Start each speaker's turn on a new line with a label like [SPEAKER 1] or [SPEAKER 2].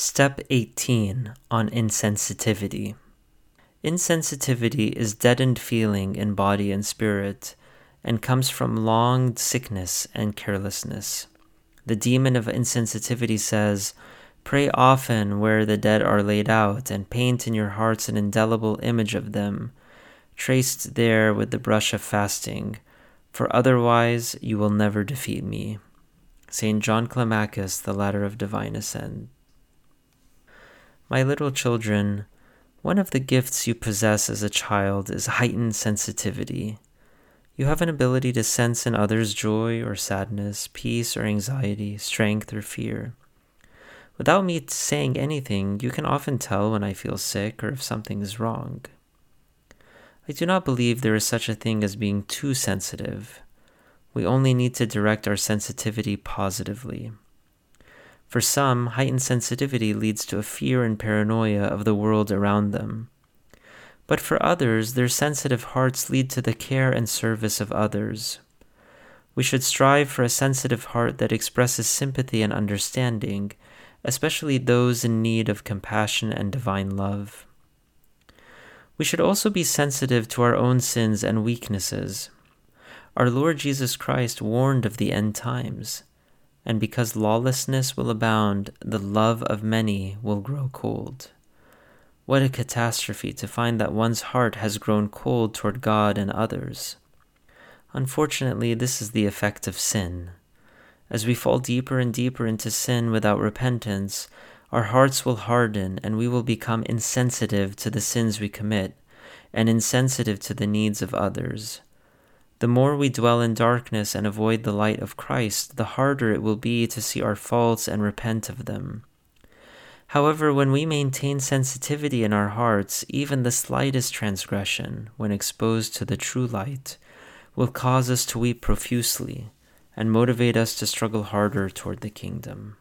[SPEAKER 1] Step 18 on Insensitivity. Insensitivity is deadened feeling in body and spirit and comes from long sickness and carelessness. The demon of insensitivity says, Pray often where the dead are laid out, and paint in your hearts an indelible image of them, traced there with the brush of fasting, for otherwise you will never defeat me. St. John Climacus, The Ladder of Divine Ascent. My little children, one of the gifts you possess as a child is heightened sensitivity. You have an ability to sense in others joy or sadness, peace or anxiety, strength or fear. Without me saying anything, you can often tell when I feel sick or if something is wrong. I do not believe there is such a thing as being too sensitive. We only need to direct our sensitivity positively. For some, heightened sensitivity leads to a fear and paranoia of the world around them. But for others, their sensitive hearts lead to the care and service of others. We should strive for a sensitive heart that expresses sympathy and understanding, especially those in need of compassion and divine love. We should also be sensitive to our own sins and weaknesses. Our Lord Jesus Christ warned of the end times and because lawlessness will abound, the love of many will grow cold. What a catastrophe to find that one's heart has grown cold toward God and others. Unfortunately, this is the effect of sin. As we fall deeper and deeper into sin without repentance, our hearts will harden and we will become insensitive to the sins we commit and insensitive to the needs of others. The more we dwell in darkness and avoid the light of Christ, the harder it will be to see our faults and repent of them. However, when we maintain sensitivity in our hearts, even the slightest transgression, when exposed to the true light, will cause us to weep profusely and motivate us to struggle harder toward the kingdom.